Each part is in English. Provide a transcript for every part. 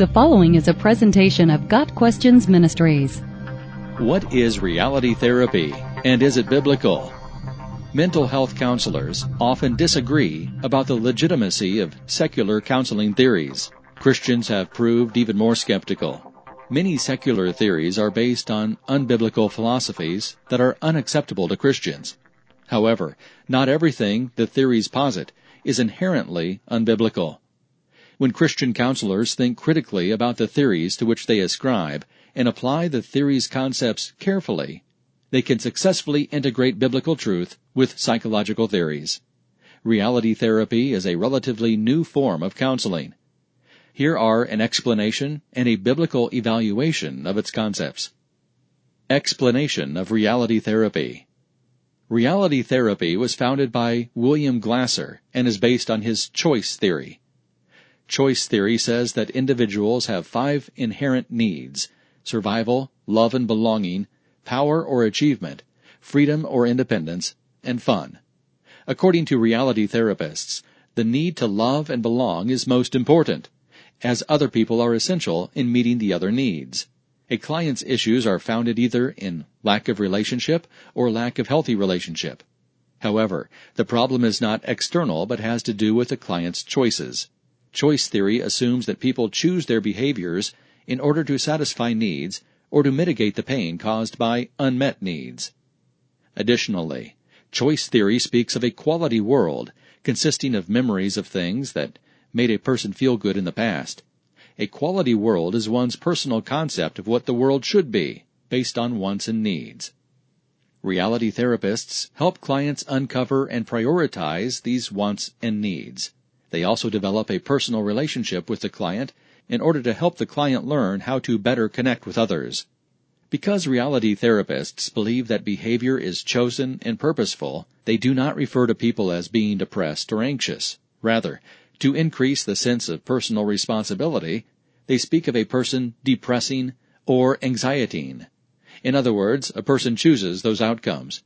The following is a presentation of Got Questions Ministries. What is reality therapy and is it biblical? Mental health counselors often disagree about the legitimacy of secular counseling theories. Christians have proved even more skeptical. Many secular theories are based on unbiblical philosophies that are unacceptable to Christians. However, not everything the theories posit is inherently unbiblical. When Christian counselors think critically about the theories to which they ascribe and apply the theory's concepts carefully, they can successfully integrate biblical truth with psychological theories. Reality therapy is a relatively new form of counseling. Here are an explanation and a biblical evaluation of its concepts. Explanation of reality therapy. Reality therapy was founded by William Glasser and is based on his choice theory. Choice theory says that individuals have five inherent needs survival, love and belonging, power or achievement, freedom or independence, and fun. According to reality therapists, the need to love and belong is most important, as other people are essential in meeting the other needs. A client's issues are founded either in lack of relationship or lack of healthy relationship. However, the problem is not external but has to do with the client's choices. Choice theory assumes that people choose their behaviors in order to satisfy needs or to mitigate the pain caused by unmet needs. Additionally, choice theory speaks of a quality world consisting of memories of things that made a person feel good in the past. A quality world is one's personal concept of what the world should be, based on wants and needs. Reality therapists help clients uncover and prioritize these wants and needs. They also develop a personal relationship with the client in order to help the client learn how to better connect with others. Because reality therapists believe that behavior is chosen and purposeful, they do not refer to people as being depressed or anxious. Rather, to increase the sense of personal responsibility, they speak of a person depressing or anxietying. In other words, a person chooses those outcomes.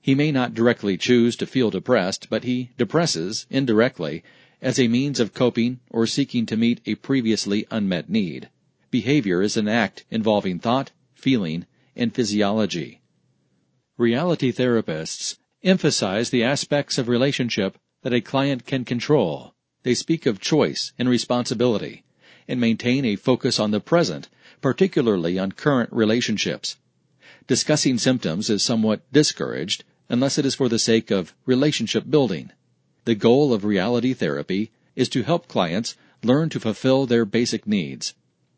He may not directly choose to feel depressed, but he depresses, indirectly, as a means of coping or seeking to meet a previously unmet need. Behavior is an act involving thought, feeling, and physiology. Reality therapists emphasize the aspects of relationship that a client can control. They speak of choice and responsibility and maintain a focus on the present, particularly on current relationships. Discussing symptoms is somewhat discouraged unless it is for the sake of relationship building. The goal of reality therapy is to help clients learn to fulfill their basic needs.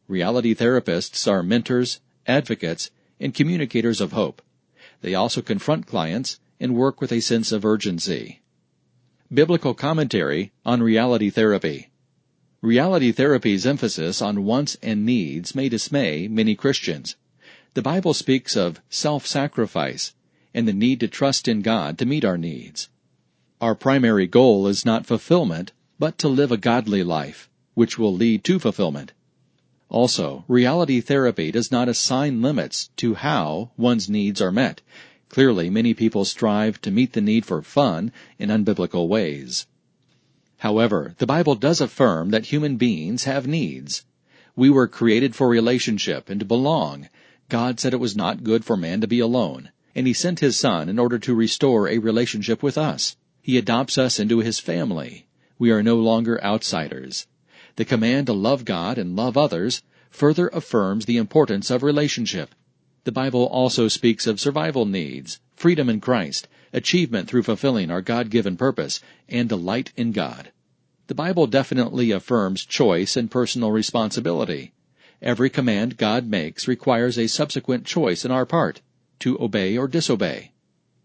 Reality therapists are mentors, advocates, and communicators of hope. They also confront clients and work with a sense of urgency. Biblical commentary on reality therapy. Reality therapy's emphasis on wants and needs may dismay many Christians. The Bible speaks of self-sacrifice and the need to trust in God to meet our needs. Our primary goal is not fulfillment, but to live a godly life, which will lead to fulfillment. Also, reality therapy does not assign limits to how one's needs are met. Clearly, many people strive to meet the need for fun in unbiblical ways. However, the Bible does affirm that human beings have needs. We were created for relationship and to belong. God said it was not good for man to be alone, and He sent His Son in order to restore a relationship with us. He adopts us into His family. We are no longer outsiders. The command to love God and love others further affirms the importance of relationship. The Bible also speaks of survival needs, freedom in Christ, achievement through fulfilling our God-given purpose, and delight in God. The Bible definitely affirms choice and personal responsibility. Every command God makes requires a subsequent choice on our part, to obey or disobey.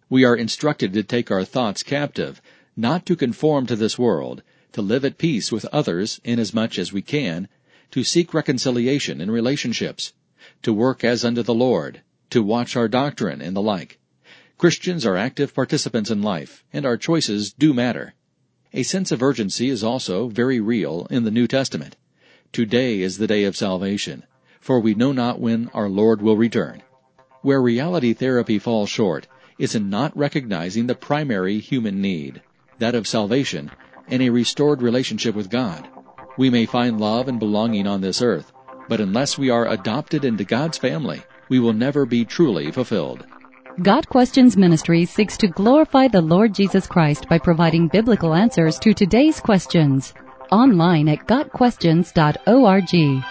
We are instructed to take our thoughts captive, not to conform to this world, to live at peace with others inasmuch as much as we can, to seek reconciliation in relationships, to work as unto the Lord, to watch our doctrine and the like. Christians are active participants in life, and our choices do matter. A sense of urgency is also very real in the New Testament. Today is the day of salvation, for we know not when our Lord will return. Where reality therapy falls short is in not recognizing the primary human need, that of salvation and a restored relationship with God. We may find love and belonging on this earth, But unless we are adopted into God's family, we will never be truly fulfilled. Got Questions Ministry seeks to glorify the Lord Jesus Christ by providing biblical answers to today's questions. Online at GotQuestions.org.